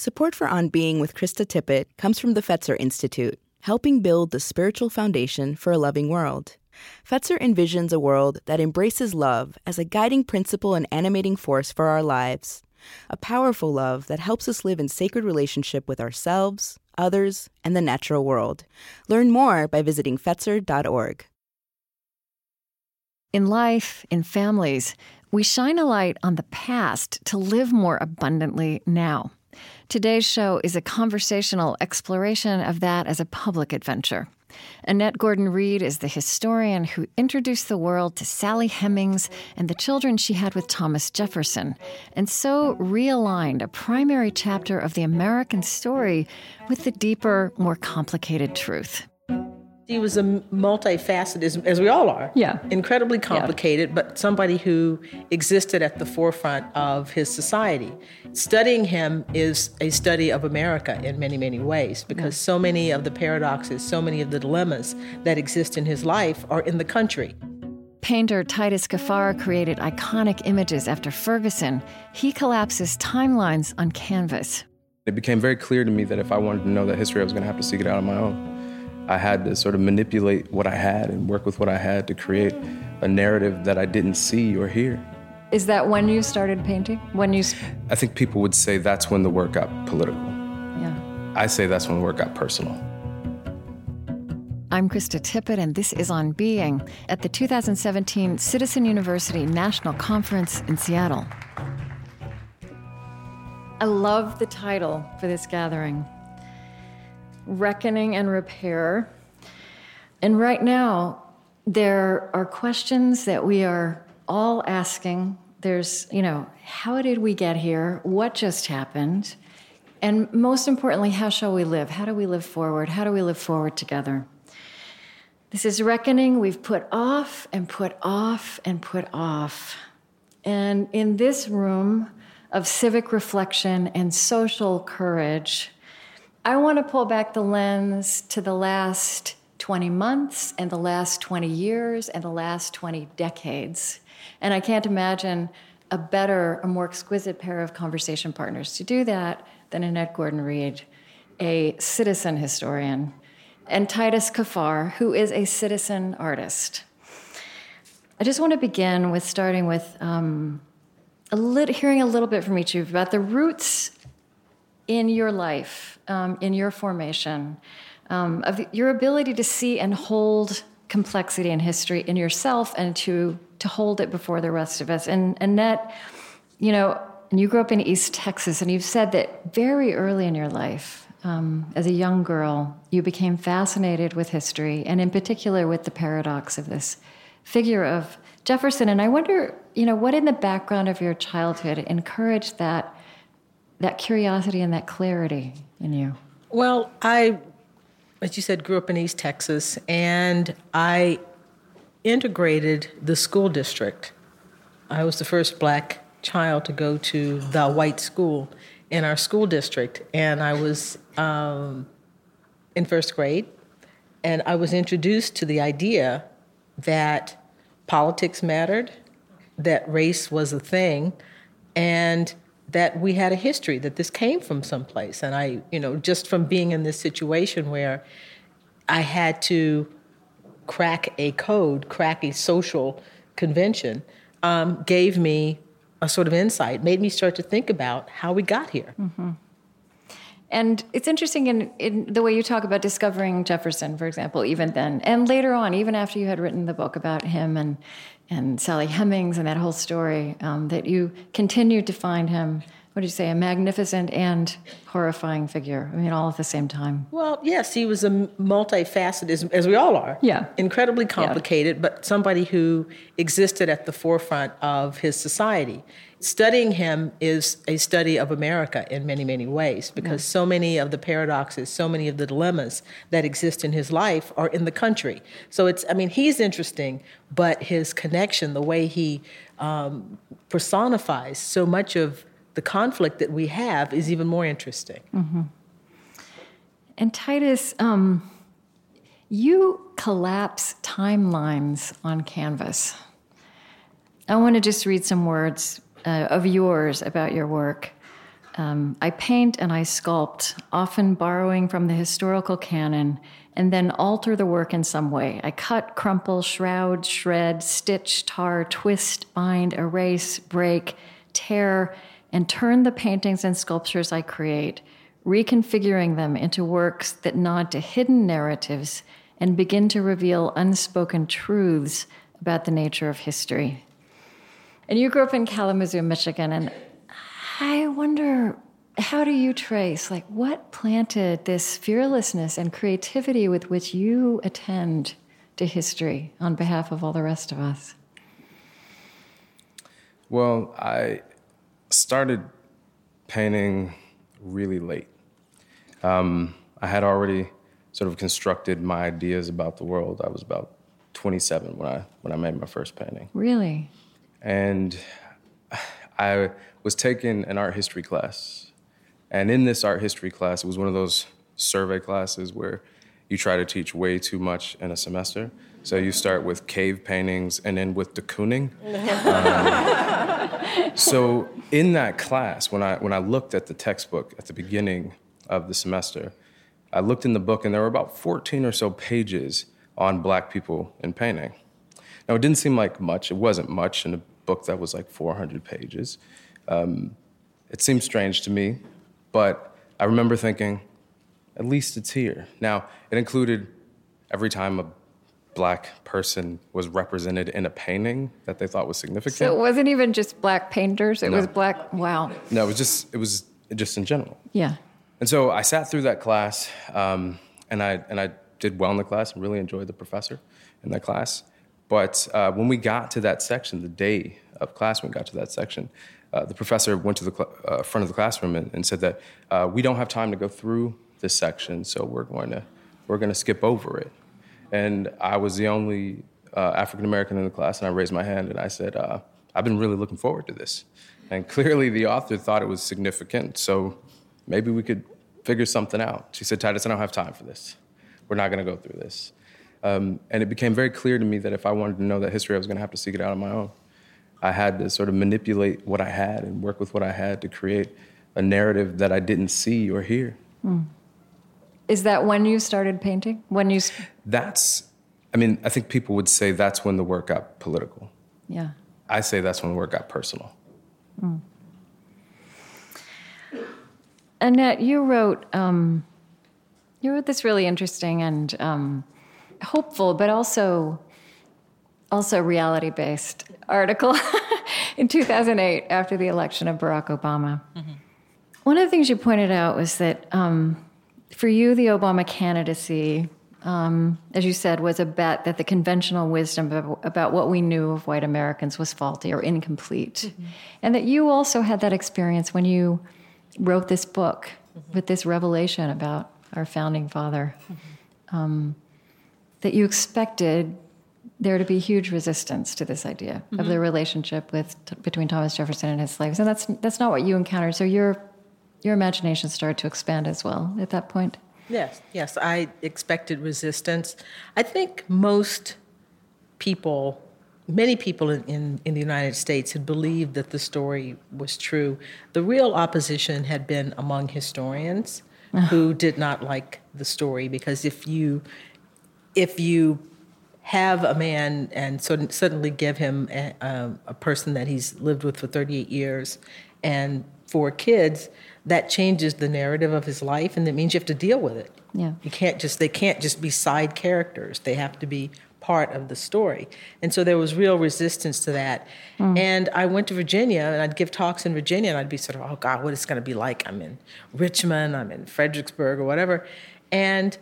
Support for On Being with Krista Tippett comes from the Fetzer Institute, helping build the spiritual foundation for a loving world. Fetzer envisions a world that embraces love as a guiding principle and animating force for our lives. A powerful love that helps us live in sacred relationship with ourselves, others, and the natural world. Learn more by visiting Fetzer.org. In life, in families, we shine a light on the past to live more abundantly now. Today's show is a conversational exploration of that as a public adventure. Annette Gordon Reed is the historian who introduced the world to Sally Hemings and the children she had with Thomas Jefferson, and so realigned a primary chapter of the American story with the deeper, more complicated truth. He was a multifaceted, as, as we all are. Yeah. Incredibly complicated, yeah. but somebody who existed at the forefront of his society. Studying him is a study of America in many, many ways because yeah. so many of the paradoxes, so many of the dilemmas that exist in his life are in the country. Painter Titus Kaphar created iconic images after Ferguson. He collapses timelines on canvas. It became very clear to me that if I wanted to know that history, I was going to have to seek it out on my own. I had to sort of manipulate what I had and work with what I had to create a narrative that I didn't see or hear. Is that when you started painting? When you I think people would say that's when the work got political. Yeah. I say that's when the work got personal. I'm Krista Tippett, and this is On Being at the 2017 Citizen University National Conference in Seattle. I love the title for this gathering reckoning and repair. And right now, there are questions that we are all asking. There's, you know, how did we get here? What just happened? And most importantly, how shall we live? How do we live forward? How do we live forward together? This is reckoning we've put off and put off and put off. And in this room of civic reflection and social courage, I want to pull back the lens to the last 20 months and the last 20 years and the last 20 decades. And I can't imagine a better, a more exquisite pair of conversation partners to do that than Annette Gordon Reed, a citizen historian, and Titus Kaphar, who is a citizen artist. I just want to begin with starting with um, a lit- hearing a little bit from each of you about the roots in your life, um, in your formation, um, of your ability to see and hold complexity and history in yourself and to to hold it before the rest of us. And Annette, you know, and you grew up in East Texas, and you've said that very early in your life, um, as a young girl, you became fascinated with history, and in particular with the paradox of this figure of Jefferson. And I wonder, you know, what in the background of your childhood encouraged that that curiosity and that clarity in you? Well, I, as you said, grew up in East Texas, and I integrated the school district. I was the first black child to go to the white school in our school district, and I was um, in first grade, and I was introduced to the idea that politics mattered, that race was a thing, and that we had a history, that this came from someplace. And I, you know, just from being in this situation where I had to crack a code, crack a social convention, um, gave me a sort of insight, made me start to think about how we got here. Mm-hmm. And it's interesting in, in, the way you talk about discovering Jefferson, for example, even then, and later on, even after you had written the book about him and and Sally Hemings and that whole story, um, that you continued to find him, what did you say, a magnificent and horrifying figure. I mean, all at the same time. Well, yes, he was a multifaceted, as, as we all are. Yeah. Incredibly complicated, yeah. but somebody who existed at the forefront of his society. Studying him is a study of America in many, many ways because so many of the paradoxes, so many of the dilemmas that exist in his life are in the country. So it's, I mean, he's interesting, but his connection, the way he um, personifies so much of the conflict that we have, is even more interesting. Mm-hmm. And Titus, um, you collapse timelines on canvas. I want to just read some words uh, of yours about your work. Um, I paint and I sculpt, often borrowing from the historical canon, and then alter the work in some way. I cut, crumple, shroud, shred, stitch, tar, twist, bind, erase, break, tear, and turn the paintings and sculptures I create, reconfiguring them into works that nod to hidden narratives and begin to reveal unspoken truths about the nature of history. And you grew up in Kalamazoo, Michigan, and I wonder how do you trace like what planted this fearlessness and creativity with which you attend to history on behalf of all the rest of us? Well, I started painting really late. Um, I had already sort of constructed my ideas about the world. I was about 27 when I when I made my first painting. Really? And I was taking an art history class. And in this art history class, it was one of those survey classes where you try to teach way too much in a semester. So you start with cave paintings and then with de Kooning. um, so in that class, when I when I looked at the textbook at the beginning of the semester, I looked in the book and there were about 14 or so pages on black people in painting. Now it didn't seem like much. It wasn't much in a book that was like 400 pages. Um, it seemed strange to me, but I remember thinking, at least it's here. Now, it included every time a black person was represented in a painting that they thought was significant. So it wasn't even just black painters, it No. was black, wow. No, it was just it was just in general. Yeah. And so I sat through that class, um, and I and I did well in the class and really enjoyed the professor in that class. But uh, when we got to that section, the day of class, when we got to that section, uh, the professor went to the cl- uh, front of the classroom and, and said that uh, we don't have time to go through this section, so we're going to we're going to skip over it. And I was the only uh, African American in the class, and I raised my hand and I said, uh, "I've been really looking forward to this." And clearly, the author thought it was significant, so maybe we could figure something out. She said, Titus, I don't have time for this. We're not going to go through this. Um, and it became very clear to me that if I wanted to know that history, I was going to have to seek it out on my own. I had to sort of manipulate what I had and work with what I had to create a narrative that I didn't see or hear. Is that when you started painting? When you, That's, I mean, I think people would say that's when the work got political. yeah. I say that's when the work got personal. Annette, you wrote um, you wrote this really interesting and um, hopeful, but also also reality based article in 2008 after the election of Barack Obama. One of the things you pointed out was that um, for you, the Obama candidacy, um, as you said, was a bet that the conventional wisdom of, about what we knew of white Americans was faulty or incomplete, and that you also had that experience when you wrote this book with this revelation about our founding father. Um, that you expected there to be huge resistance to this idea of mm-hmm. the relationship with between Thomas Jefferson and his slaves, and that's that's not what you encountered. So your your imagination started to expand as well at that point. Yes, yes, I expected resistance. I think most people, many people in, in, in the United States had believed that the story was true. The real opposition had been among historians who did not like the story because if you if you have a man and so suddenly give him a, um, a person that he's lived with for 38 years and four kids, that changes the narrative of his life, and that means you have to deal with it. Yeah. You can't just they can't just be side characters. They have to be part of the story. And so there was real resistance to that. And I went to Virginia and I'd give talks in Virginia and I'd be sort of, oh God, what is it going to be like? I'm in Richmond, I'm in Fredericksburg or whatever. And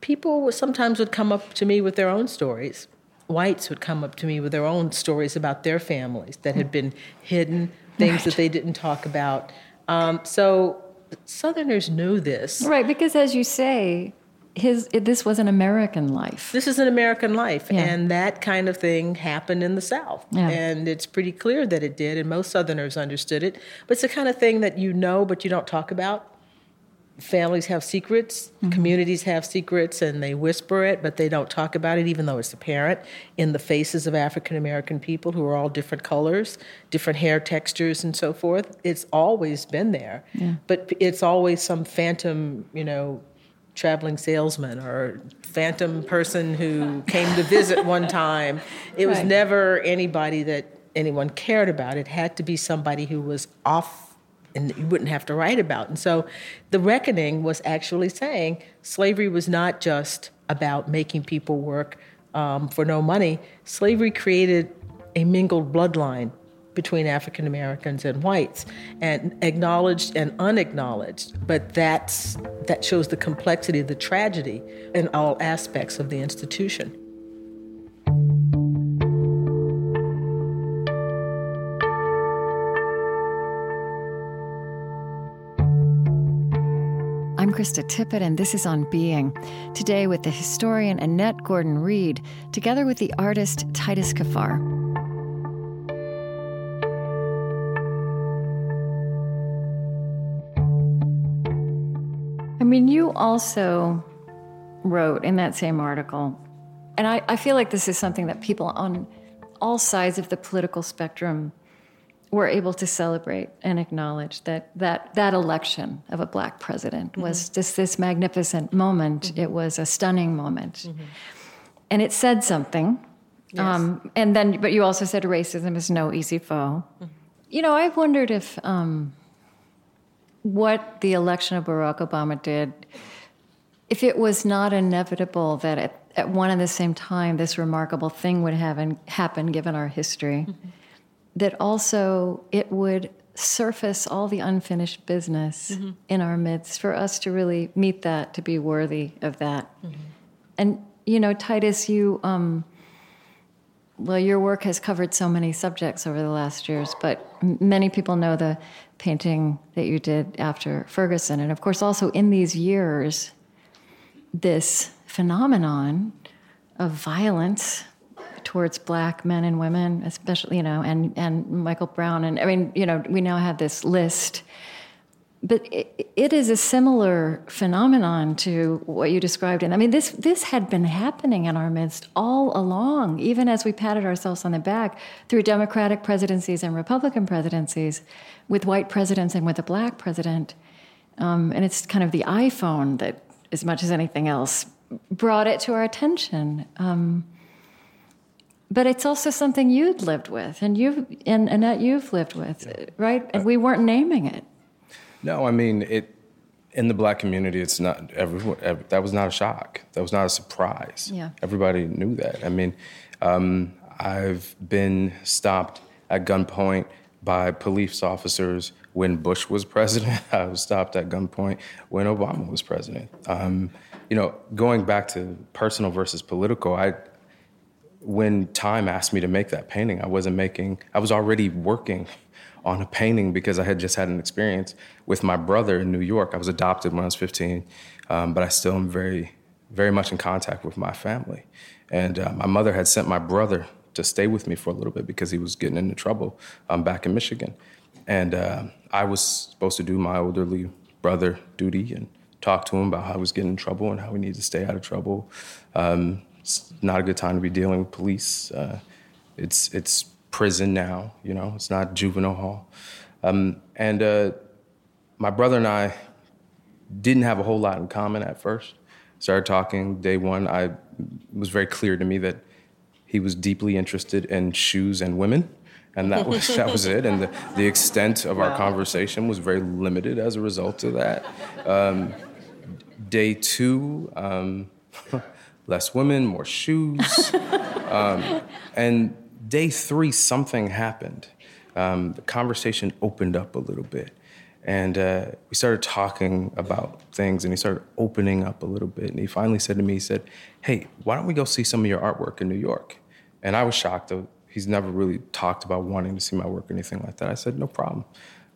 people sometimes would come up to me with their own stories. Whites would come up to me with their own stories about their families that had been hidden, things that they didn't talk about. Um, so Southerners knew this. Right, because as you say, his this was an American life. This is an American life, Yeah. and that kind of thing happened in the South. Yeah. And it's pretty clear that it did, and most Southerners understood it. But it's the kind of thing that you know, but you don't talk about. Families have secrets, mm-hmm. communities have secrets, and they whisper it, but they don't talk about it, even though it's apparent in the faces of African American people who are all different colors, different hair textures, and so forth. It's always been there, yeah. but it's always some phantom, you know, traveling salesman or phantom person who came to visit one time. It was never anybody that anyone cared about. It had to be somebody who was off and you wouldn't have to write about. And so the reckoning was actually saying slavery was not just about making people work um, for no money. Slavery created a mingled bloodline between African Americans and whites, and acknowledged and unacknowledged. But that's that shows the complexity of the tragedy in all aspects of the institution. Krista Tippett, and this is On Being. Today, with the historian Annette Gordon Reed, together with the artist Titus Kaphar. I mean, you also wrote in that same article, and I, I feel like this is something that people on all sides of the political spectrum were able to celebrate and acknowledge that that, that election of a black president mm-hmm. was just this magnificent moment. Mm-hmm. It was a stunning moment. Mm-hmm. And it said something. Yes. Um, and then, but you also said racism is no easy foe. Mm-hmm. You know, I've wondered if um, what the election of Barack Obama did, if it was not inevitable that at, at one and the same time this remarkable thing would have happen given our history. Mm-hmm that also it would surface all the unfinished business mm-hmm. in our midst for us to really meet that, to be worthy of that. Mm-hmm. And, you know, Titus, you, um, well, your work has covered so many subjects over the last years, but many people know the painting that you did after Ferguson. And of course, also in these years, this phenomenon of violence towards black men and women, especially, you know, and, and Michael Brown. And I mean, you know, we now have this list. But it, it is a similar phenomenon to what you described. And I mean, this, this had been happening in our midst all along, even as we patted ourselves on the back through Democratic presidencies and Republican presidencies, with white presidents and with a black president. Um, and it's kind of the iPhone that, as much as anything else, brought it to our attention. Um, but it's also something you'd lived with, and you've and Annette, you've lived with, yeah. right? And we weren't naming it. No, I mean it. In the black community, it's not everyone. Every, that was not a shock. That was not a surprise. Yeah, everybody knew that. I mean, um, I've been stopped at gunpoint by police officers when Bush was president. I was stopped at gunpoint when Obama was president. Um, you know, going back to personal versus political, I when Time asked me to make that painting, I wasn't making, I was already working on a painting because I had just had an experience with my brother in New York. I was adopted when I was 15, um, but I still am very, very much in contact with my family. And uh, my mother had sent my brother to stay with me for a little bit because he was getting into trouble um, back in Michigan. And uh, I was supposed to do my elderly brother duty and talk to him about how he was getting in trouble and how we needed to stay out of trouble. Um, it's not a good time to be dealing with police. Uh, it's it's prison now, you know. It's not juvenile hall. Um, and uh, my brother and I didn't have a whole lot in common at first. Started talking day one. I it was very clear to me that he was deeply interested in shoes and women, and that was that was it. And the, the extent of our conversation was very limited as a result of that. Um, day two. Um, less women, more shoes. um, and day three, something happened. Um, the conversation opened up a little bit. And uh, we started talking about things, and he started opening up a little bit. And he finally said to me, he said, Hey, why don't we go see some of your artwork in New York? And I was shocked. He's never really talked about wanting to see my work or anything like that. I said, No problem.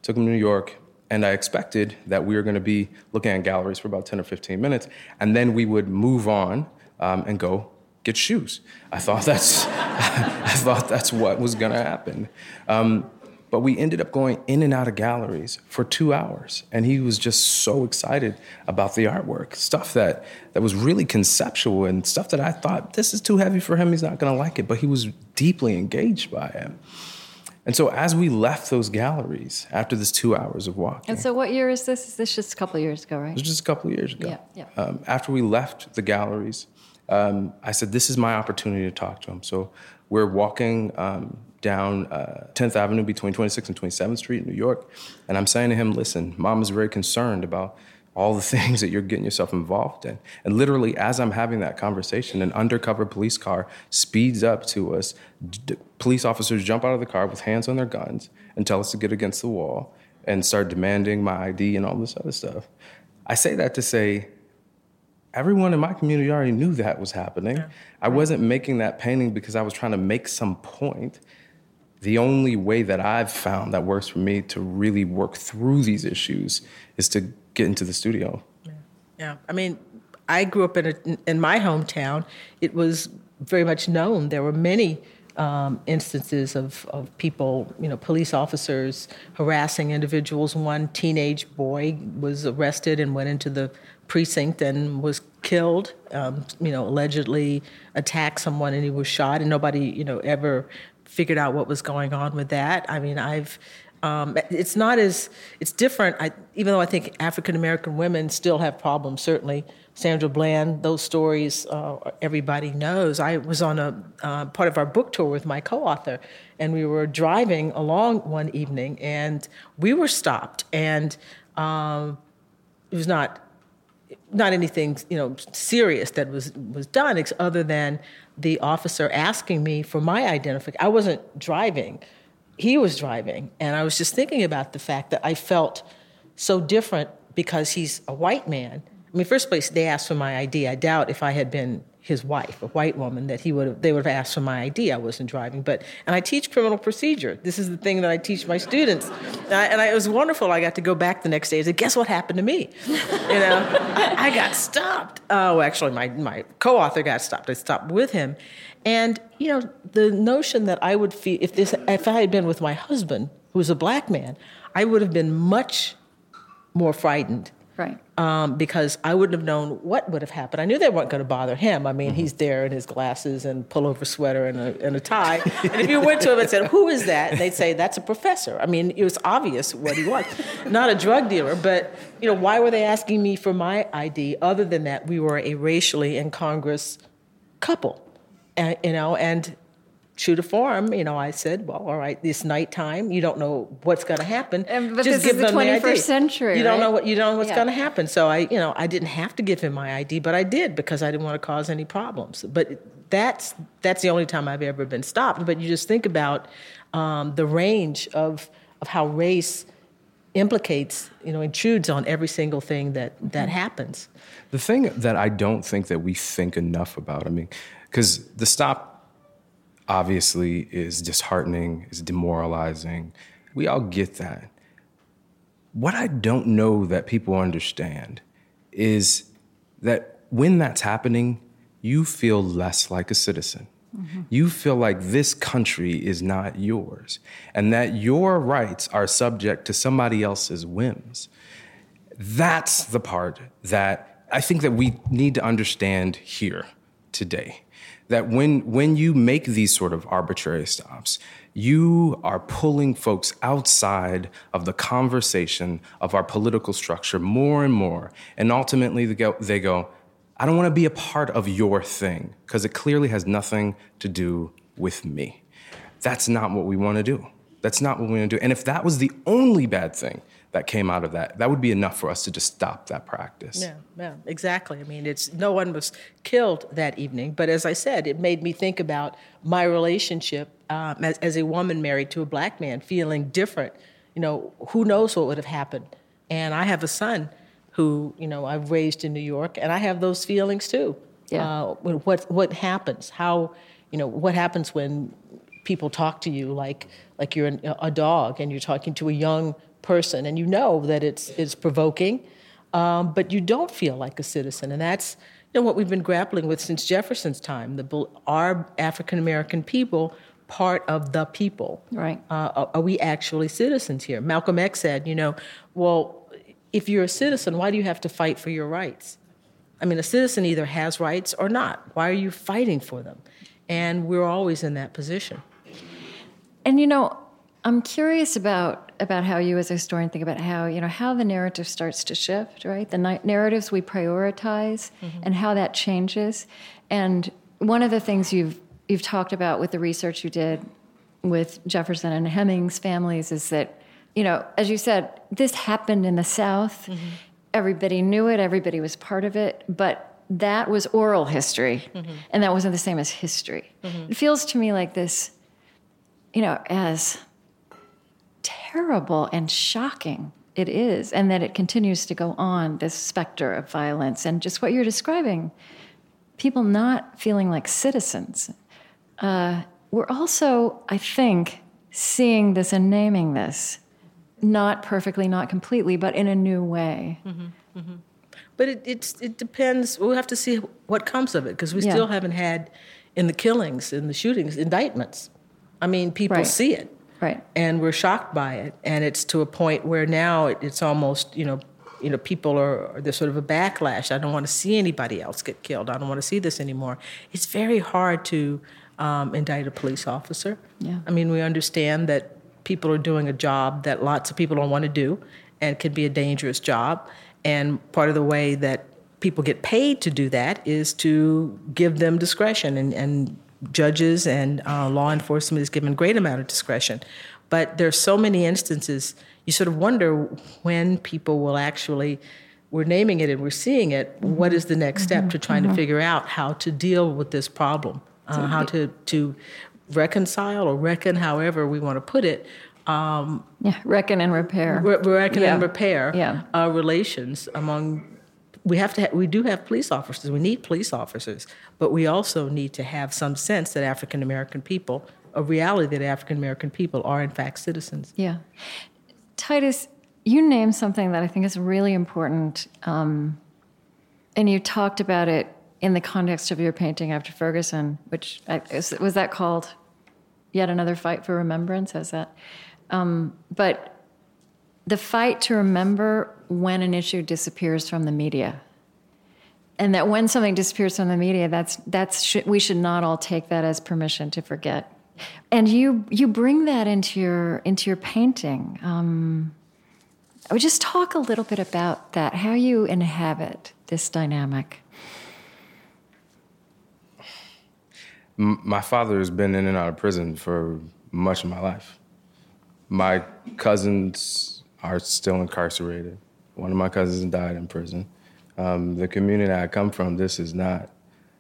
Took him to New York, and I expected that we were going to be looking at galleries for about 10 or 15 minutes, and then we would move on um, and go get shoes. I thought that's, I thought that's what was going to happen. Um, But we ended up going in and out of galleries for two hours. And he was just so excited about the artwork, stuff that, that was really conceptual and stuff that I thought, this is too heavy for him. He's not going to like it. But he was deeply engaged by it. And so as we left those galleries after this two hours of walking. And so what year is this? Is this just a couple years ago, right? It was just a couple of years ago. Yeah, yeah. Um, after we left the galleries, um, I said, this is my opportunity to talk to him. So we're walking um, down uh, 10th Avenue between 26th and 27th Street in New York. And I'm saying to him, listen, mom is very concerned about all the things that you're getting yourself involved in. And literally, as I'm having that conversation, an undercover police car speeds up to us. D- police officers jump out of the car with hands on their guns and tell us to get against the wall and start demanding my ID and all this other stuff. I say that to say, everyone in my community already knew that was happening. Yeah. I wasn't making that painting because I was trying to make some point. The only way that I've found that works for me to really work through these issues is to get into the studio. Yeah, yeah. I mean, I grew up in a, in my hometown. It was very much known. There were many um, instances of, of people, you know, police officers harassing individuals. One teenage boy was arrested and went into the precinct and was killed. Um, you know, allegedly attacked someone and he was shot, and nobody, you know, ever figured out what was going on with that. I mean, I've um, it's not as it's different. I, even though I think African American women still have problems, certainly Sandra Bland, those stories uh, everybody knows. I was on a uh, part of our book tour with my co-author, and we were driving along one evening, and we were stopped, and um, it was not not anything you know serious that was was done, other than the officer asking me for my identification. I wasn't driving he was driving. And I was just thinking about the fact that I felt so different because he's a white man. I mean, first place, they asked for my ID. I doubt if I had been his wife, a white woman, that he would have, they would have asked for my ID. I wasn't driving, but and I teach criminal procedure. This is the thing that I teach my students, and, I, and I, it was wonderful. I got to go back the next day and "Guess what happened to me?" You know, I, I, got stopped. Oh, actually, my my co-author got stopped. I stopped with him, and you know, the notion that I would feel if this if I had been with my husband, who was a black man, I would have been much more frightened. Right. Um, because I wouldn't have known what would have happened. I knew they weren't going to bother him. I mean, mm-hmm. he's there in his glasses and pullover sweater and a, and a tie. and if you went to him and said, "Who is that?" and they'd say, "That's a professor." I mean, it was obvious what he was. Not a drug dealer, but you know, why were they asking me for my ID? Other than that, we were a racially incongruous couple and, you know, and true a form, you know, I said, well, all right, this nighttime, you don't know what's going to happen. And, but Just this is the 21st the century. You don't right? know what you don't know what's yeah. going to happen. So I, you know, I didn't have to give him my ID, but I did because I didn't want to cause any problems. But that's that's the only time I've ever been stopped. But you just think about um, the range of of how race implicates, you know, intrudes on every single thing that that mm-hmm. happens. The thing that I don't think that we think enough about, I mean, because the stop obviously is disheartening, is demoralizing. We all get that. What I don't know that people understand is that when that's happening, you feel less like a citizen. Mm-hmm. You feel like this country is not yours and that your rights are subject to somebody else's whims. That's the part that I think that we need to understand here today that when when you make these sort of arbitrary stops, you are pulling folks outside of the conversation of our political structure more and more, and ultimately they go, they go I don't want to be a part of your thing because it clearly has nothing to do with me. That's not what we want to do. That's not what we want to do. And if that was the only bad thing that came out of that. That would be enough for us to just stop that practice. Yeah, yeah, exactly. I mean, it's no one was killed that evening, but as I said, it made me think about my relationship um, as, as a woman married to a black man, feeling different. You know, who knows what would have happened? And I have a son who, you know, I've raised in New York, and I have those feelings too. Yeah. Uh, what what happens? How, you know, what happens when people talk to you like like you're an, a dog and you're talking to a young person, and you know that it's it's provoking, um, but you don't feel like a citizen, and that's you know what we've been grappling with since Jefferson's time. The our African American people part of the people? Right. Uh, are, are we actually citizens here? Malcolm X said, you know, well, if you're a citizen, why do you have to fight for your rights? I mean, a citizen either has rights or not. Why are you fighting for them? And we're always in that position. And you know, I'm curious about about how you as a historian think about how you know how the narrative starts to shift, right? The ni- narratives we prioritize mm-hmm. and how that changes. And one of the things you've you've talked about with the research you did with Jefferson and Hemings families is that you know, as you said, this happened in the South. Mm-hmm. Everybody knew it. Everybody was part of it, but that was oral history, mm-hmm. and that wasn't the same as history. Mm-hmm. It feels to me like this, you know, as terrible and shocking it is, and that it continues to go on, this specter of violence, and just what you're describing people not feeling like citizens. Uh, we're also, I think, seeing this and naming this, not perfectly, not completely, but in a new way. Mm-hmm, mm-hmm. But it, it depends. We'll have to see what comes of it because we yeah. still haven't had, in the killings, in the shootings, indictments. I mean, people right. see it. Right. And we're shocked by it. And it's to a point where now it's almost, you know, you know, people are there's sort of a backlash. I don't want to see anybody else get killed. I don't want to see this anymore. It's very hard to um, indict a police officer. Yeah. I mean, we understand that people are doing a job that lots of people don't want to do, and can be a dangerous job. And part of the way that people get paid to do that is to give them discretion and, and judges and uh, law enforcement is given great amount of discretion. But there's so many instances you sort of wonder when people will actually we're naming it and we're seeing it. What is the next step mm-hmm. to trying mm-hmm. to figure out how to deal with this problem, uh, how to to reconcile or reckon, however we want to put it. Um, yeah, reckon and repair. Re- reckon yeah. and repair yeah. uh, relations among. We have to. Ha- we do have police officers. We need police officers, but we also need to have some sense that African American people, a reality that African American people are in fact citizens. Yeah. Titus, you named something that I think is really important, um, and you talked about it in the context of your painting after Ferguson, which uh, was that called "Yet Another Fight for Remembrance"? Has that? Um, but the fight to remember when an issue disappears from the media, and that when something disappears from the media, that's that's sh- we should not all take that as permission to forget and you you bring that into your into your painting. Um, I would just talk a little bit about that, how you inhabit this dynamic. My father has been in and out of prison for much of my life. My cousins are still incarcerated. One of my cousins died in prison. Um, the community I come from, this is not,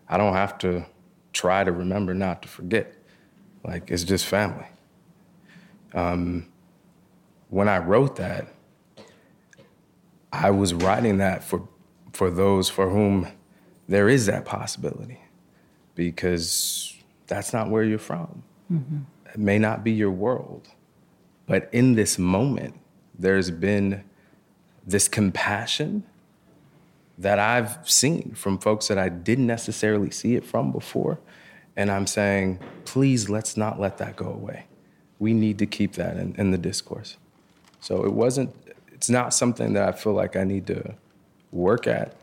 I don't have to try to remember not to forget. Like it's just family. Um, when I wrote that, I was writing that for for those for whom there is that possibility, because that's not where you're from. Mm-hmm. It may not be your world, but in this moment, there's been this compassion that I've seen from folks that I didn't necessarily see it from before and I'm saying, please, let's not let that go away. We need to keep that in, in the discourse. So it wasn't, it's not something that I feel like I need to work at,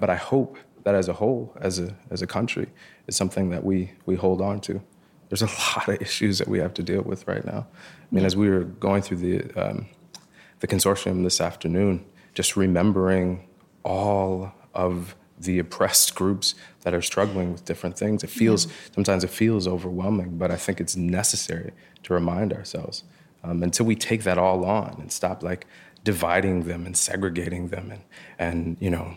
but I hope that as a whole, as a, as a country, is something that we, we hold on to. There's a lot of issues that we have to deal with right now. I mean, as we were going through the, um, the consortium this afternoon, just remembering all of the oppressed groups that are struggling with different things. It feels sometimes it feels overwhelming, but I think it's necessary to remind ourselves um, until we take that all on and stop like dividing them and segregating them and and you know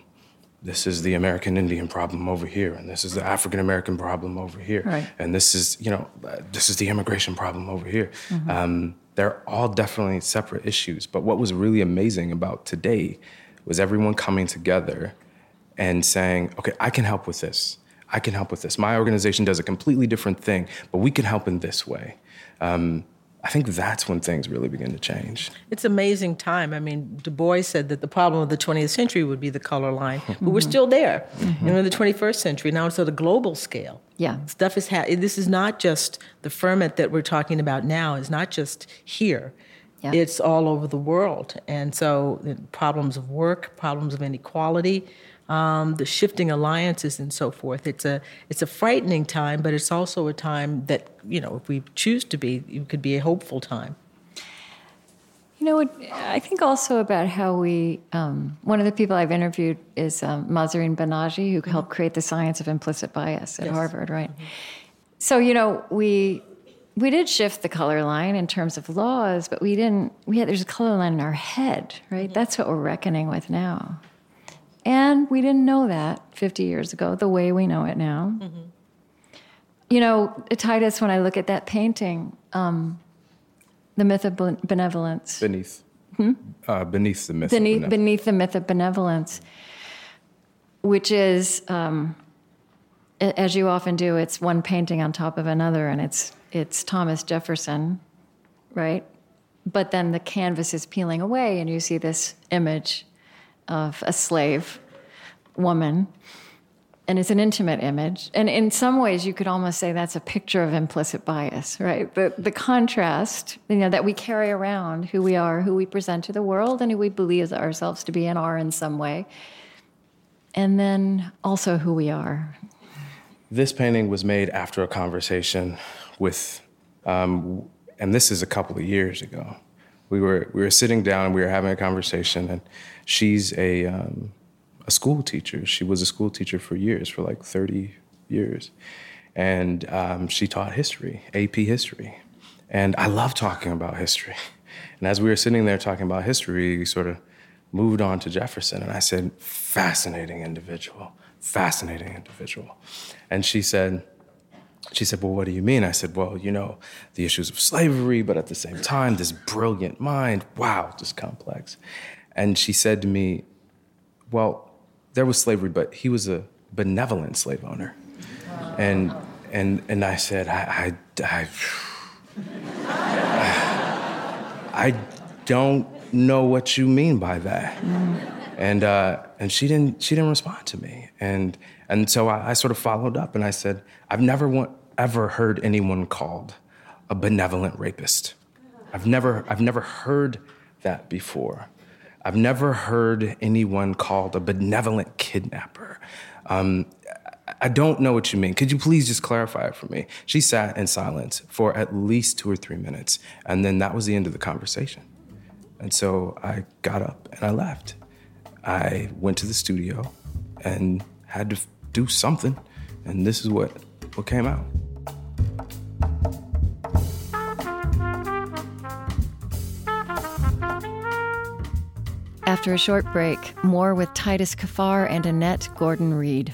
this is the American Indian problem over here, and this is the African American problem over here, right. and this is you know this is the immigration problem over here. Mm-hmm. Um, they're all definitely separate issues, but what was really amazing about today was everyone coming together and saying, okay, I can help with this. I can help with this. My organization does a completely different thing, but we can help in this way. Um, I think that's when things really begin to change. It's amazing time. I mean, Du Bois said that the problem of the 20th century would be the color line, but we're still there. Mm-hmm. And we're in the 21st century now. It's at a global scale. Yeah, stuff is. Ha- this is not just the ferment that we're talking about now. Is not just here. Yeah. It's all over the world, and so problems of work, problems of inequality, um, the shifting alliances and so forth. It's a it's a frightening time, but it's also a time that you know if we choose to be, it could be a hopeful time. You know, I think also about how we. Um, one of the people I've interviewed is um, Mahzarin Banaji, who mm-hmm. helped create the science of implicit bias at yes. Harvard, right? Mm-hmm. So you know, we we did shift the color line in terms of laws, but we didn't. We had there's a color line in our head, right? Mm-hmm. That's what we're reckoning with now. And we didn't know that 50 years ago the way we know it now. Mm-hmm. You know, Titus, when I look at that painting, um, the myth of benevolence. Beneath. Hmm? Uh, beneath the myth beneath, beneath the myth of benevolence, which is, um, as you often do, it's one painting on top of another, and it's it's Thomas Jefferson, right? But then the canvas is peeling away, and you see this image of a slave woman. And it's an intimate image. And in some ways, you could almost say that's a picture of implicit bias, right? The, the contrast, you know, that we carry around who we are, who we present to the world, and who we believe ourselves to be and are in some way. And then also who we are. This painting was made after a conversation with, um, and this is a couple of years ago. We were, we were sitting down and we were having a conversation, and she's a um, a school teacher. She was a school teacher for years, for like 30 years, and um, she taught history, AP history, and I love talking about history. And as we were sitting there talking about history, we sort of moved on to Jefferson, and I said, "Fascinating individual, fascinating individual," and she said she said, Well, what do you mean? I said, Well, you know, the issues of slavery, but at the same time, this brilliant mind. Wow, just complex. And she said to me, Well, there was slavery, but he was a benevolent slave owner. And, and, and I said, I, I, I, I don't know what you mean by that. And, uh, and she, didn't, she didn't respond to me. And, and so I, I sort of followed up and I said, I've never want, ever heard anyone called a benevolent rapist. I've never, I've never heard that before. I've never heard anyone called a benevolent kidnapper. Um, I don't know what you mean. Could you please just clarify it for me? She sat in silence for at least two or three minutes, and then that was the end of the conversation. And so I got up and I left. I went to the studio and had to do something, and this is what, what came out. After a short break, more with Titus Kaphar and Annette Gordon Reed.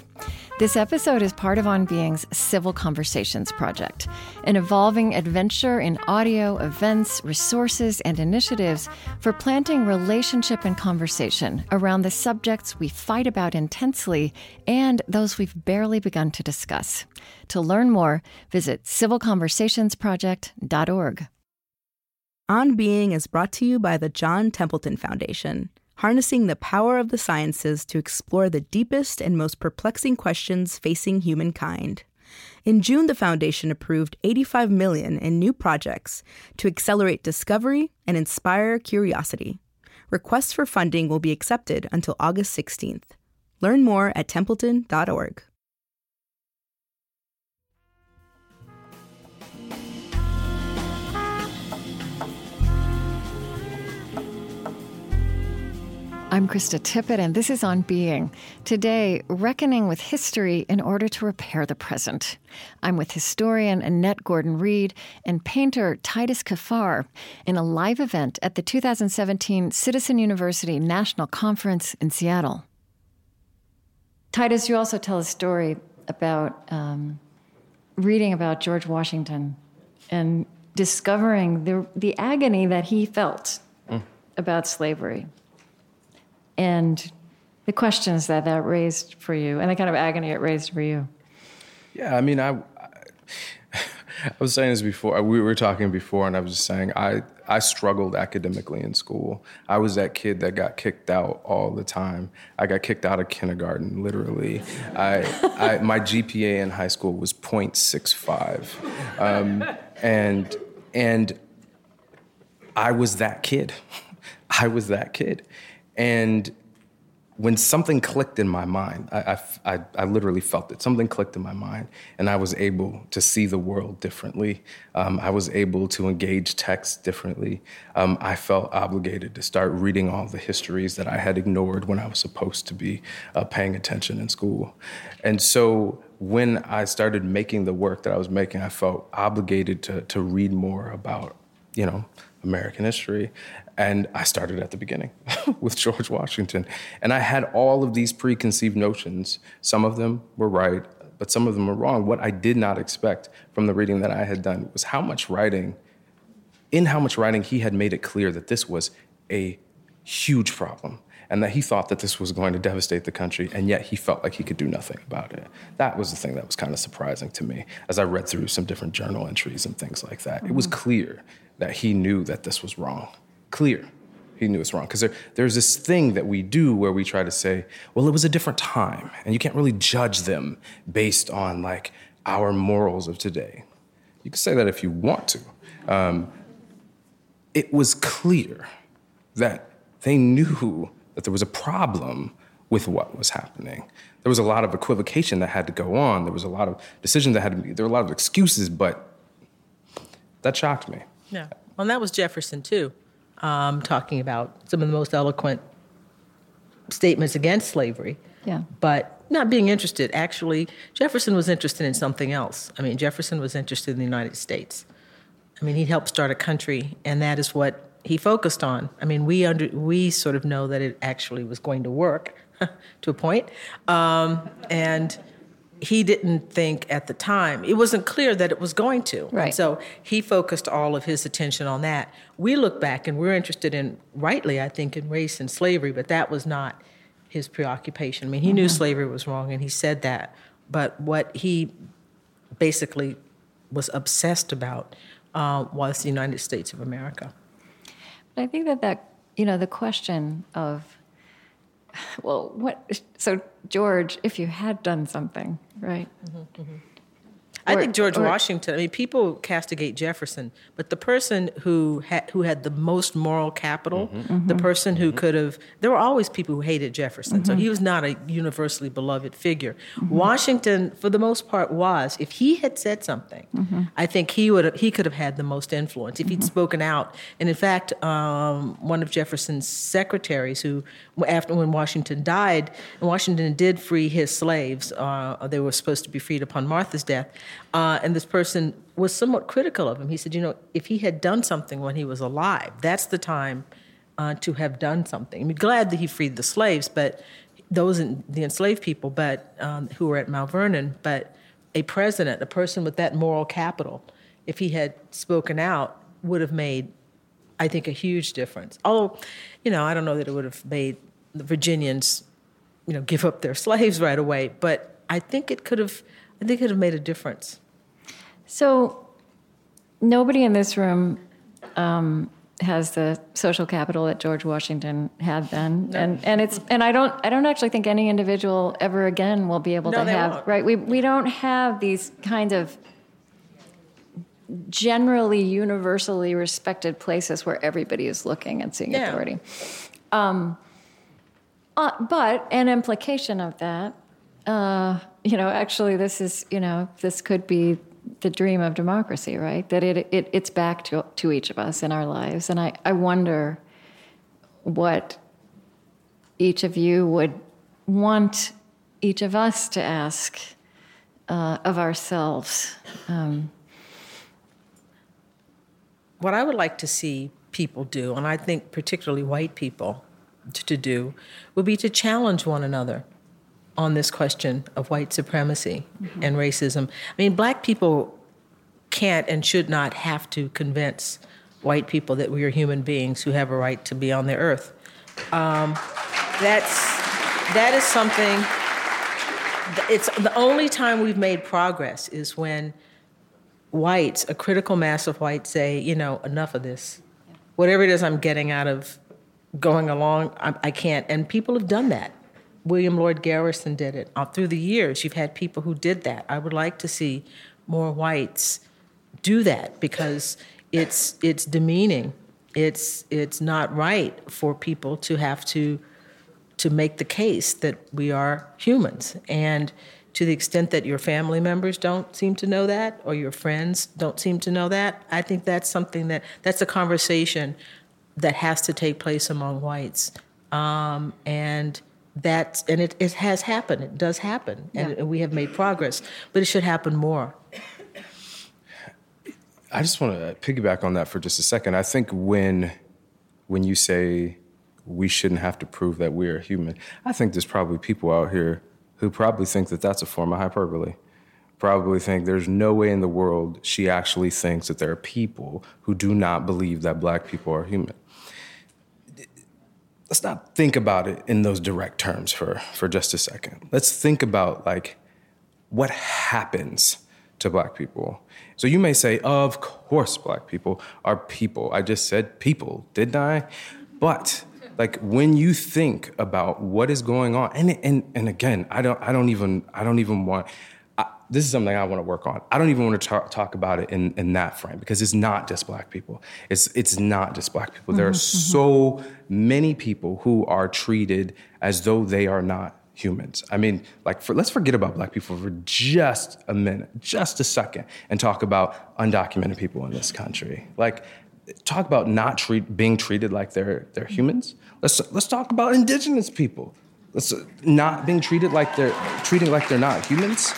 This episode is part of On Being's Civil Conversations Project, an evolving adventure in audio, events, resources, and initiatives for planting relationship and conversation around the subjects we fight about intensely and those we've barely begun to discuss. To learn more, visit civilconversationsproject.org. On Being is brought to you by the John Templeton Foundation harnessing the power of the sciences to explore the deepest and most perplexing questions facing humankind. In June, the foundation approved 85 million in new projects to accelerate discovery and inspire curiosity. Requests for funding will be accepted until August 16th. Learn more at templeton.org. I'm Krista Tippett, and this is On Being. Today, reckoning with history in order to repair the present. I'm with historian Annette Gordon Reed and painter Titus Kaphar in a live event at the 2017 Citizen University National Conference in Seattle. Titus, you also tell a story about um, reading about George Washington and discovering the, the agony that he felt mm. about slavery and the questions that that raised for you and the kind of agony it raised for you. Yeah, I mean, I, I was saying this before. We were talking before, and I was just saying I I struggled academically in school. I was that kid that got kicked out all the time. I got kicked out of kindergarten, literally. I, I my GPA in high school was 0.65, um, and and I was that kid. I was that kid, and when something clicked in my mind, I, I, I, literally felt it. Something clicked in my mind, and I was able to see the world differently. Um, I was able to engage text differently. Um, I felt obligated to start reading all the histories that I had ignored when I was supposed to be uh, paying attention in school. And so when I started making the work that I was making, I felt obligated to, to read more about, you know, American history. And I started at the beginning with George Washington. And I had all of these preconceived notions. Some of them were right, but some of them were wrong. What I did not expect from the reading that I had done was how much writing, in how much writing, he had made it clear that this was a huge problem and that he thought that this was going to devastate the country, and yet he felt like he could do nothing about it. That was the thing that was kind of surprising to me as I read through some different journal entries and things like that. Mm-hmm. It was clear that he knew that this was wrong clear. He knew it's wrong. Because there, there's this thing that we do where we try to say, well, it was a different time, and you can't really judge them based on like our morals of today. You can say that if you want to. Um, it was clear that they knew that there was a problem with what was happening. There was a lot of equivocation that had to go on. There was a lot of decisions that had to be, there were a lot of excuses, but that shocked me. Yeah. Well, and that was Jefferson too um, talking about some of the most eloquent statements against slavery. Yeah. But not being interested. Actually, Jefferson was interested in something else. I mean, Jefferson was interested in the United States. I mean, he helped start a country, and that is what he focused on. I mean, we under we sort of know that it actually was going to work to a point, um, and he didn't think at the time it wasn't clear that it was going to. Right. and so he focused all of his attention on that. We look back and we're interested in rightly i think in race and slavery but that was not his preoccupation. I mean he mm-hmm. knew slavery was wrong and he said that but what he basically was obsessed about uh, was the united states of america. But i think that that you know the question of well, what? So, George, if you had done something, right? Mm-hmm, mm-hmm. I think George or, Washington. I mean, people castigate Jefferson, but the person who had who had the most moral capital, mm-hmm. Mm-hmm. the person who mm-hmm. could have. There were always people who hated Jefferson, so mm-hmm. he was not a universally beloved figure. Mm-hmm. Washington, for the most part, was. If he had said something, I think he would have, he could have had the most influence if he'd spoken out. And in fact, um, one of Jefferson's secretaries, who after when Washington died, and Washington did free his slaves, uh, they were supposed to be freed upon Martha's death. Uh, and this person was somewhat critical of him. He said, you know, if he had done something when he was alive, that's the time uh, to have done something. I mean, glad that he freed the slaves, but those in, the enslaved people, but um, who were at Mount Vernon. But a president, a person with that moral capital, if he had spoken out, would have made, I think, a huge difference. Although, you know, I don't know that it would have made the Virginians, you know, give up their slaves right away. But I think it could have Think it would have made a difference. So, nobody in this room um, has the social capital that George Washington had then, no. and and it's and I don't I don't actually think any individual ever again will be able no, to have won't. right. We we don't have these kinds of generally universally respected places where everybody is looking and seeing yeah. authority. Um, uh, but an implication of that uh, you know, actually, this is, you know, this could be the dream of democracy, right? That it, it it's back to, to each of us in our lives. And I, I wonder what each of you would want each of us to ask uh, of ourselves. Um, what I would like to see people do, and I think particularly white people to, to do, would be to challenge one another on this question of white supremacy mm-hmm. and racism. I mean, black people can't and should not have to convince white people that we are human beings who have a right to be on the earth. Um, that's that is something. It's the only time we've made progress is when whites, a critical mass of whites, say, you know, enough of this. Whatever it is I'm getting out of going along, I, I can't. And people have done that. William Lloyd Garrison did it. All through the years, you've had people who did that. I would like to see more whites do that because it's it's demeaning. It's it's not right for people to have to to make the case that we are humans. And to the extent that your family members don't seem to know that or your friends don't seem to know that, I think that's something that that's a conversation that has to take place among whites. Um, and that and it, it has happened. It does happen, and Yeah. we have made progress, but it should happen more. I just want to piggyback on that for just a second. I think when when you say we shouldn't have to prove that we are human, I think there's probably people out here who probably think that that's a form of hyperbole. Probably think there's no way in the world she actually thinks that there are people who do not believe that black people are human. Let's not think about it in those direct terms for, for just a second. Let's think about like what happens to black people. So you may say, of course, black people are people. I just said people, didn't I? But like when you think about what is going on, and and and again, I don't I don't even I don't even want. This is something I want to work on. I don't even want to talk, talk about it in, in that frame because it's not just black people. It's it's not just black people. There are so many people who are treated as though they are not humans. I mean, like, for, let's forget about black people for just a minute, just a second, and talk about undocumented people in this country. Like, talk about not treat, being treated like they're they're humans. Let's let's talk about indigenous people. Let's uh, not being treated like they're treating like they're not humans.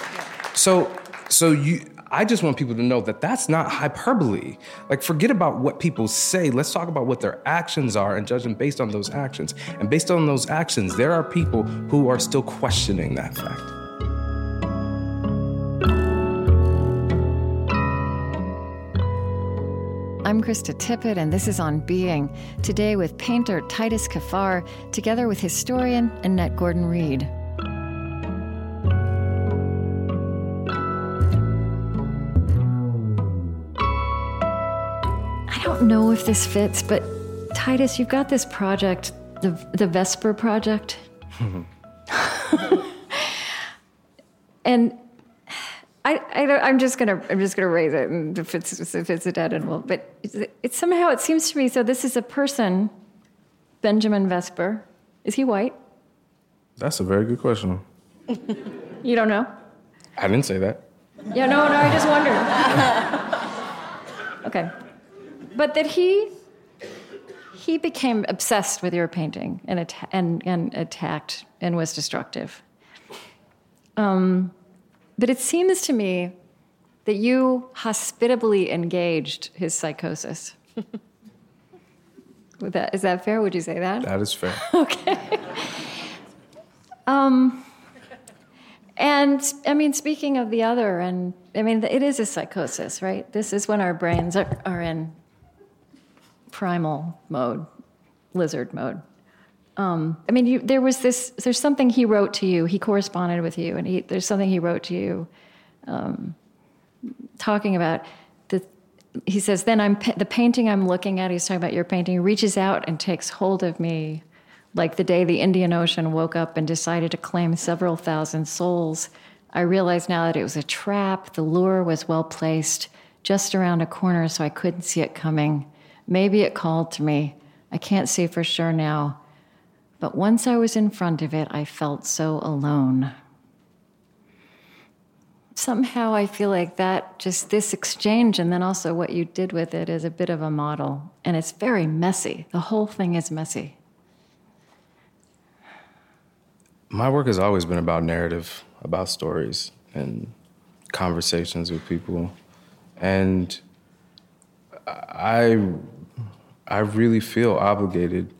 So so you. I just want people to know that that's not hyperbole. Like, forget about what people say. Let's talk about what their actions are and judge them based on those actions. And based on those actions, there are people who are still questioning that fact. I'm Krista Tippett, and this is On Being. Today with painter Titus Kaphar, together with historian Annette Gordon Reed. Don't know if this fits, but Titus, you've got this project, the, the Vesper Project. and I, I don't, I'm just gonna I'm just gonna raise it and if it's if it's a dead end well, but it's, it's somehow it seems to me so. This is a person, Benjamin Vesper. Is he white? That's a very good question. You don't know? I didn't say that. Yeah, no, no. I just wondered. okay, but that he he became obsessed with your painting and atta- and and attacked and was destructive. Um, but it seems to me that you hospitably engaged his psychosis. Would that, is that fair? Would you say that? That is fair. Okay. um, and I mean, speaking of the other, and I mean, it is a psychosis, right? This is when our brains are, are in primal mode, lizard mode. Um, I mean, you, there was this. There's something he wrote to you. He corresponded with you, and he, there's something he wrote to you, um, talking about the. He says, "Then I'm the painting I'm looking at." He's talking about your painting. Reaches out and takes hold of me, like the day the Indian Ocean woke up and decided to claim several thousand souls. I realize now that it was a trap. The lure was well placed, just around a corner, so I couldn't see it coming. Maybe it called to me. I can't say for sure now. But once I was in front of it, I felt so alone. Somehow I feel like that, just this exchange, and then also what you did with it, is a bit of a model. And it's very messy. The whole thing is messy. My work has always been about narrative, about stories and conversations with people. And I I really feel obligated.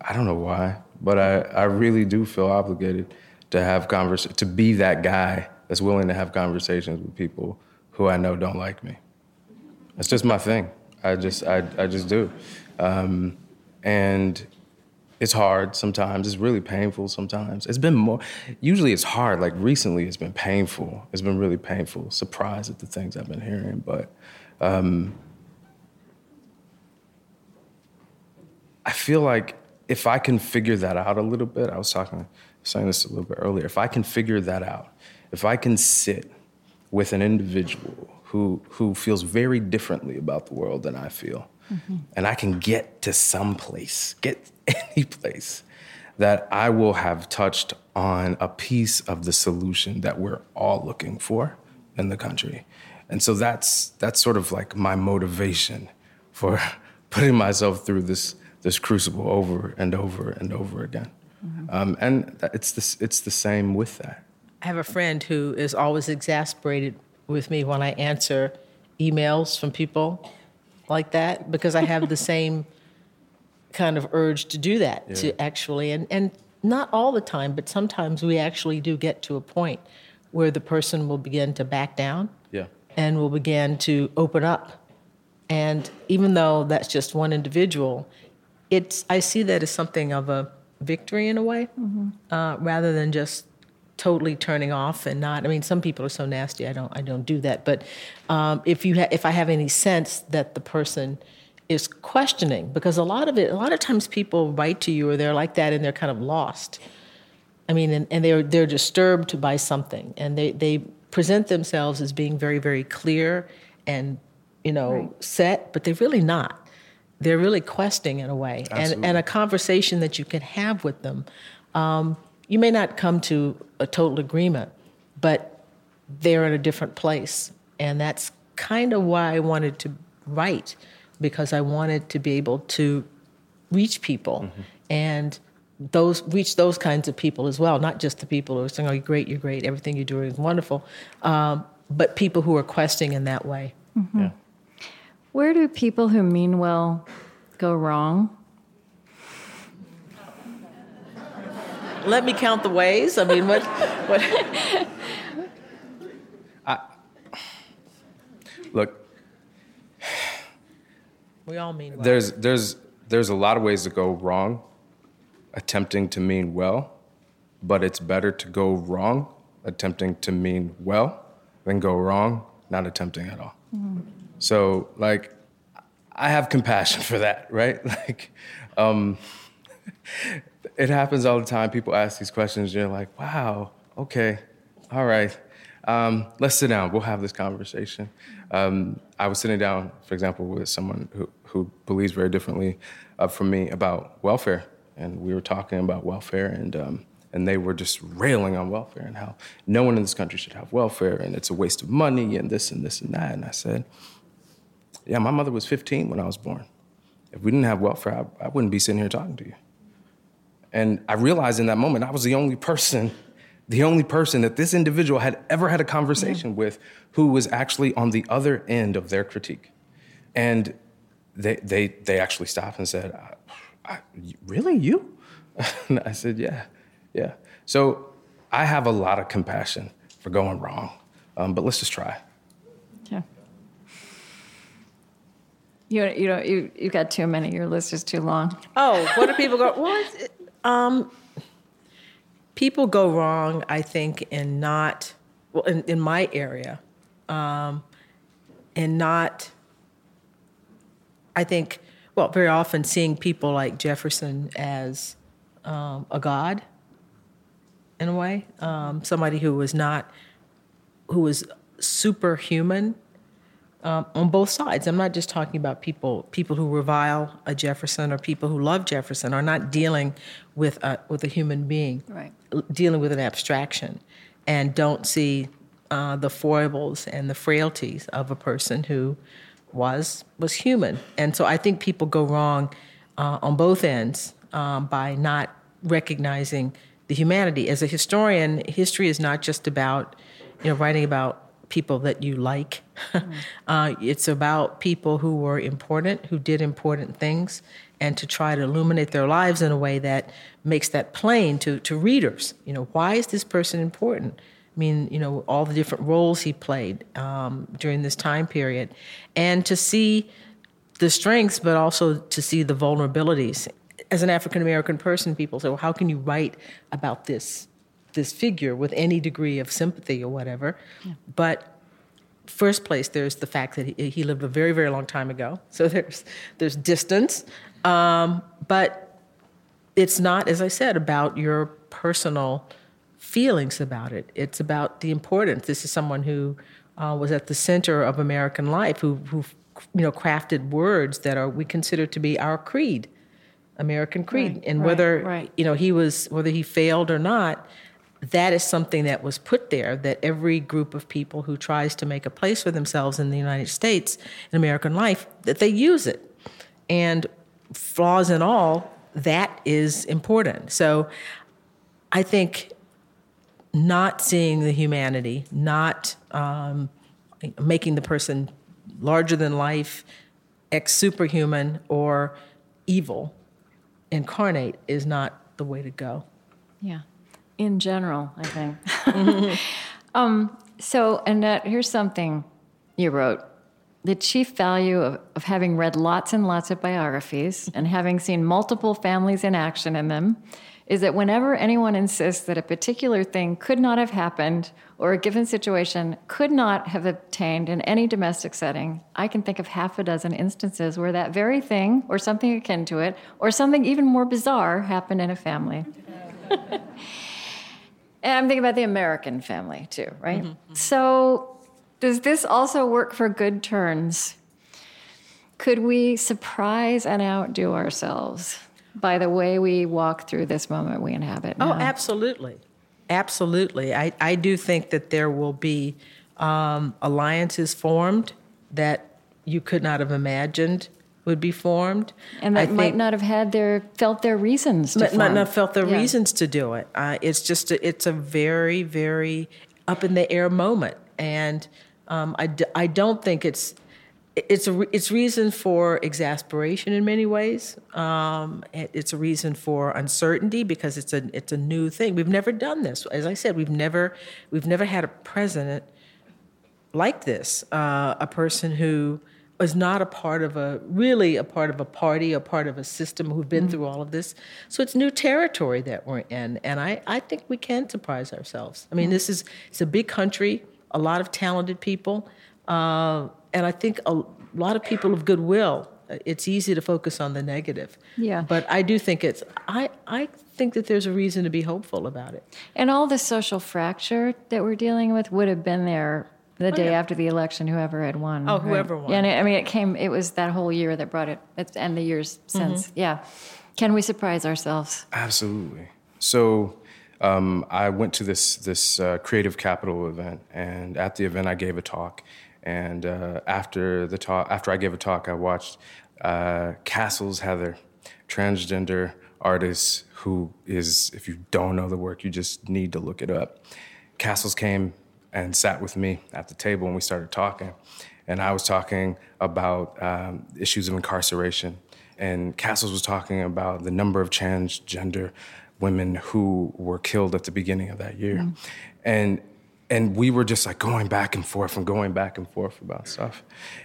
I don't know why, but I, I really do feel obligated to have convers to be that guy that's willing to have conversations with people who I know don't like me. It's just my thing. I just I, I just do. Um, and it's hard sometimes. It's really painful sometimes. It's been more, usually it's hard. Like recently, it's been painful. It's been really painful. Surprised at the things I've been hearing. But um, I feel like if I can figure that out a little bit, I was talking, saying this a little bit earlier. If I can figure that out, if I can sit with an individual who, who feels very differently about the world than I feel, mm-hmm. and I can get to some place, get any place, that I will have touched on a piece of the solution that we're all looking for in the country. And so that's that's sort of like my motivation for putting myself through this this crucible over and over and over again. Mm-hmm. Um, and it's this, it's the same with that. I have a friend who is always exasperated with me when I answer emails from people like that because I have the same kind of urge to do that yeah. to actually and and not all the time but sometimes we actually do get to a point where the person will begin to back down yeah and will begin to open up and even though that's just one individual it's I see that as something of a victory in a way, mm-hmm. uh, rather than just totally turning off and not. I mean, some people are so nasty. I don't. I don't do that. But um, if you ha- if I have any sense that the person is questioning, because a lot of it, a lot of times people write to you or they're like that and they're kind of lost. I mean, and, and they're they're disturbed by something, and they they present themselves as being very very clear and you know right. set, but they're really not they're really questing in a way, and, and a conversation that you can have with them. Um, you may not come to a total agreement, but they're in a different place, and that's kind of why I wanted to write because I wanted to be able to reach people mm-hmm. and those reach those kinds of people as well, not just the people who are saying, "Oh, you're great, you're great, everything you're doing is wonderful," um, but people who are questing in that way. Mm-hmm. Yeah. Where do people who mean well go wrong? Let me count the ways. I mean, what? what? I, look, we all mean well. There's there's there's a lot of ways to go wrong, attempting to mean well, but it's better to go wrong attempting to mean well than go wrong not attempting at all. Mm-hmm. So, like, I have compassion for that, right? Like, um, it happens all the time. People ask these questions, you're like, wow, okay, all right. Um, let's sit down. We'll have this conversation. Um, I was sitting down, for example, with someone who, who believes very differently uh, from me about welfare, and we were talking about welfare, and um, and they were just railing on welfare and how no one in this country should have welfare, and it's a waste of money, and this and this and that. And I said, yeah, my mother was 15 when I was born. If we didn't have welfare, I, I wouldn't be sitting here talking to you. And I realized in that moment I was the only person, the only person that this individual had ever had a conversation yeah. with who was actually on the other end of their critique. And they, they, they actually stopped and said, I, I, Really, you? and I said, Yeah, yeah. So I have a lot of compassion for going wrong, um, but let's just try. You you know you you got too many. Your list is too long. Oh, what do people go? Well, um, people go wrong. I think in not well in, in my area, um, and not. I think well very often seeing people like Jefferson as um, a god. In a way, um, somebody who was not, who was superhuman um, on both sides. I'm not just talking about people people who revile a Jefferson or people who love Jefferson are not dealing with a, with a human being, right. dealing with an abstraction, and don't see uh, the foibles and the frailties of a person who was was human. And so I think people go wrong uh, on both ends um, by not recognizing the humanity. As a historian, history is not just about you know writing about people that you like. Mm. uh, it's about people who were important, who did important things, and to try to illuminate their lives in a way that makes that plain to, to readers. You know, why is this person important? I mean, you know, all the different roles he played um, during this time period, and to see the strengths, but also to see the vulnerabilities. as an African American person, people say, well, how can you write about this this figure with any degree of sympathy or whatever? Yeah. But first place, there's the fact that he, he, lived a very, very long time ago. So there's there's distance, um, but it's not, as I said, about your personal feelings about it. It's about the importance. This is someone who uh, was at the center of American life, who who you know crafted words that are we consider to be our creed, American creed, right, and right, whether right. you know he was whether he failed or not that is something that was put there that every group of people who tries to make a place for themselves in the United States in American life that they use it. And flaws and all that is important. So I think not seeing the humanity not um, making the person larger than life ex superhuman or evil incarnate is not the way to go. Yeah in general, I think. Mm-hmm. um, so, Annette, here's something you wrote. The chief value of, of having read lots and lots of biographies and having seen multiple families in action in them is that whenever anyone insists that a particular thing could not have happened or a given situation could not have obtained in any domestic setting, I can think of half a dozen instances where that very thing or something akin to it or something even more bizarre happened in a family. And I'm thinking about the American family too, right? Mm-hmm, mm-hmm. So, does this also work for good turns? Could we surprise and outdo ourselves by the way we walk through this moment we inhabit? Oh, now? Oh, absolutely. Absolutely. I, I do think that there will be um, alliances formed that you could not have imagined would be formed, and that might not have had their felt their reasons. might, might, not have felt their yeah. reasons to do it. Uh, it's just a, it's a very very up in the air moment, and um, I, d- I don't think it's it's a it's reason for exasperation in many ways. Um, it, it's a reason for uncertainty because it's a it's a new thing. We've never done this. As I said, we've never we've never had a president like this, uh, a person who is not a part of a really a part of a party, a part of a system who've been mm-hmm. through all of this. So it's new territory that we're in, and I, I think we can surprise ourselves. I mean, mm-hmm. this is it's a big country, a lot of talented people, uh, and I think a lot of people of goodwill. It's easy to focus on the negative. Yeah. But I do think it's I I think that there's a reason to be hopeful about it. And all the social fracture that we're dealing with would have been there the oh, day yeah. after the election, whoever had won. Oh, whoever won. Yeah, and it, I mean, it came. It was that whole year that brought it, and the years since. Mm-hmm. Yeah, can we surprise ourselves? Absolutely. So, um, I went to this this uh, creative capital event, and at the event, I gave a talk. And uh, after the talk, after I gave a talk, I watched uh, Cassils Heather, transgender artist who is, if you don't know the work, you just need to look it up. Cassils came and sat with me at the table and we started talking. And I was talking about um, issues of incarceration. And Cassils was talking about the number of transgender women who were killed at the beginning of that year. Mm. And and we were just like going back and forth and going back and forth about stuff.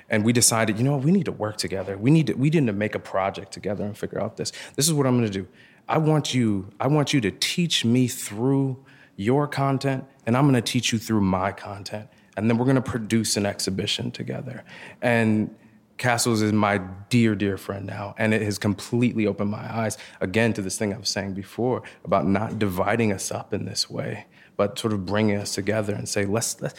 And we decided, you know we need to work together. We need to we need to make a project together and figure out this. This is what I'm gonna do. I want you, I want you to teach me through your content and I'm going to teach you through my content. And then we're going to produce an exhibition together. And Cassils is my dear, dear friend now. And it has completely opened my eyes again to this thing I was saying before about not dividing us up in this way, but sort of bringing us together and say, let's, let's,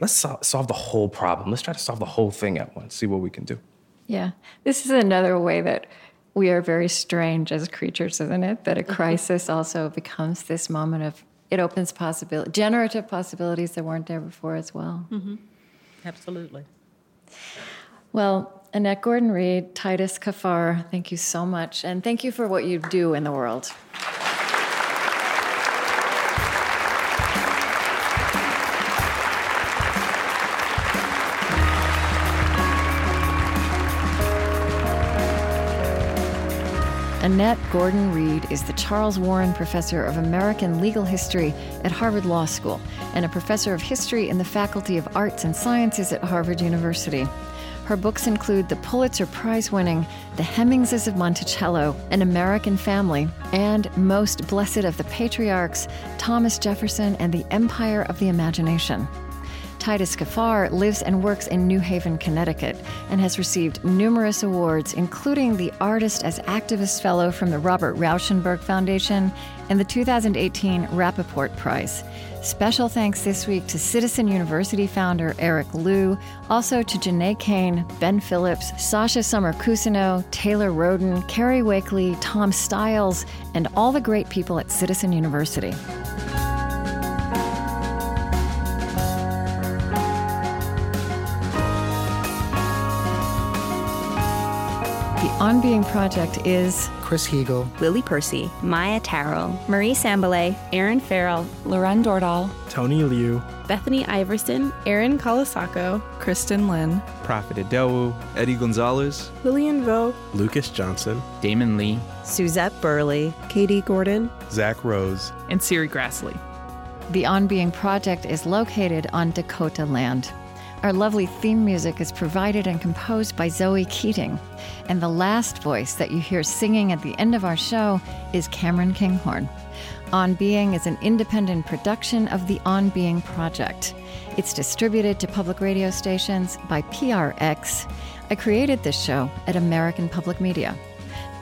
let's solve the whole problem. Let's try to solve the whole thing at once, see what we can do. Yeah. This is another way that we are very strange as creatures, isn't it? That a mm-hmm. crisis also becomes this moment of it opens possibility, generative possibilities that weren't there before as well. Mm-hmm. Absolutely. Well, Annette Gordon Reed, Titus Kaphar, thank you so much. And thank you for what you do in the world. Annette Gordon Reed is the Charles Warren Professor of American Legal History at Harvard Law School and a professor of history in the Faculty of Arts and Sciences at Harvard University. Her books include the Pulitzer Prize winning The Hemingses of Monticello, An American Family, and Most Blessed of the Patriarchs, Thomas Jefferson and the Empire of the Imagination. Titus Kaphar lives and works in New Haven, Connecticut, and has received numerous awards, including the Artist as Activist Fellow from the Robert Rauschenberg Foundation and the 2018 Rappaport Prize. Special thanks this week to Citizen University founder Eric Liu, also to Janae Kane, Ben Phillips, Sasha Summer Cousineau, Taylor Roden, Carrie Wakely, Tom Stiles, and all the great people at Citizen University. On Being Project is Chris Heagle, Lily Percy, Maia Tarrell, Marie Sambilay, Aaron Farrell, Loren Dordal, Tony Liu, Bethany Iverson, Erin Colasacco, Kristin Lin, Profit Idowu, Eddie Gonzalez, Lillian Vo, Lucas Johnson, Damon Lee, Suzette Burley, Katie Gordon, Zach Rose, and Serri Graslie. The On Being Project is located on Dakota land. Our lovely theme music is provided and composed by Zoe Keating. And the last voice that you hear singing at the end of our show is Cameron Kinghorn. On Being is an independent production of the On Being Project. It's distributed to public radio stations by PRX. I created this show at American Public Media.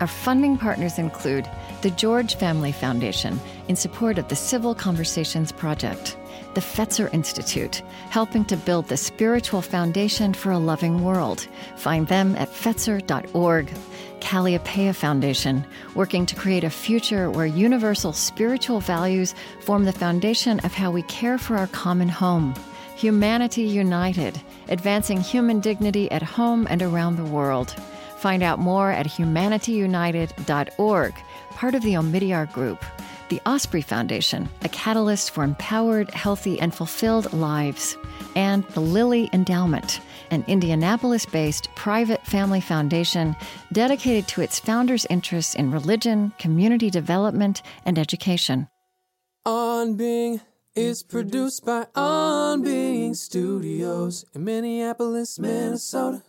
Our funding partners include the George Family Foundation in support of the Civil Conversations Project the Fetzer Institute, helping to build the spiritual foundation for a loving world. Find them at Fetzer.org. Kalliopeia Foundation, working to create a future where universal spiritual values form the foundation of how we care for our common home. Humanity United, advancing human dignity at home and around the world. Find out more at humanityunited.org, part of the Omidyar Group the Osprey Foundation, a catalyst for empowered, healthy, and fulfilled lives, and the Lilly Endowment, an Indianapolis based private family foundation dedicated to its founders' interests in religion, community development, and education. On Being is produced by On Being Studios in Minneapolis, Minnesota.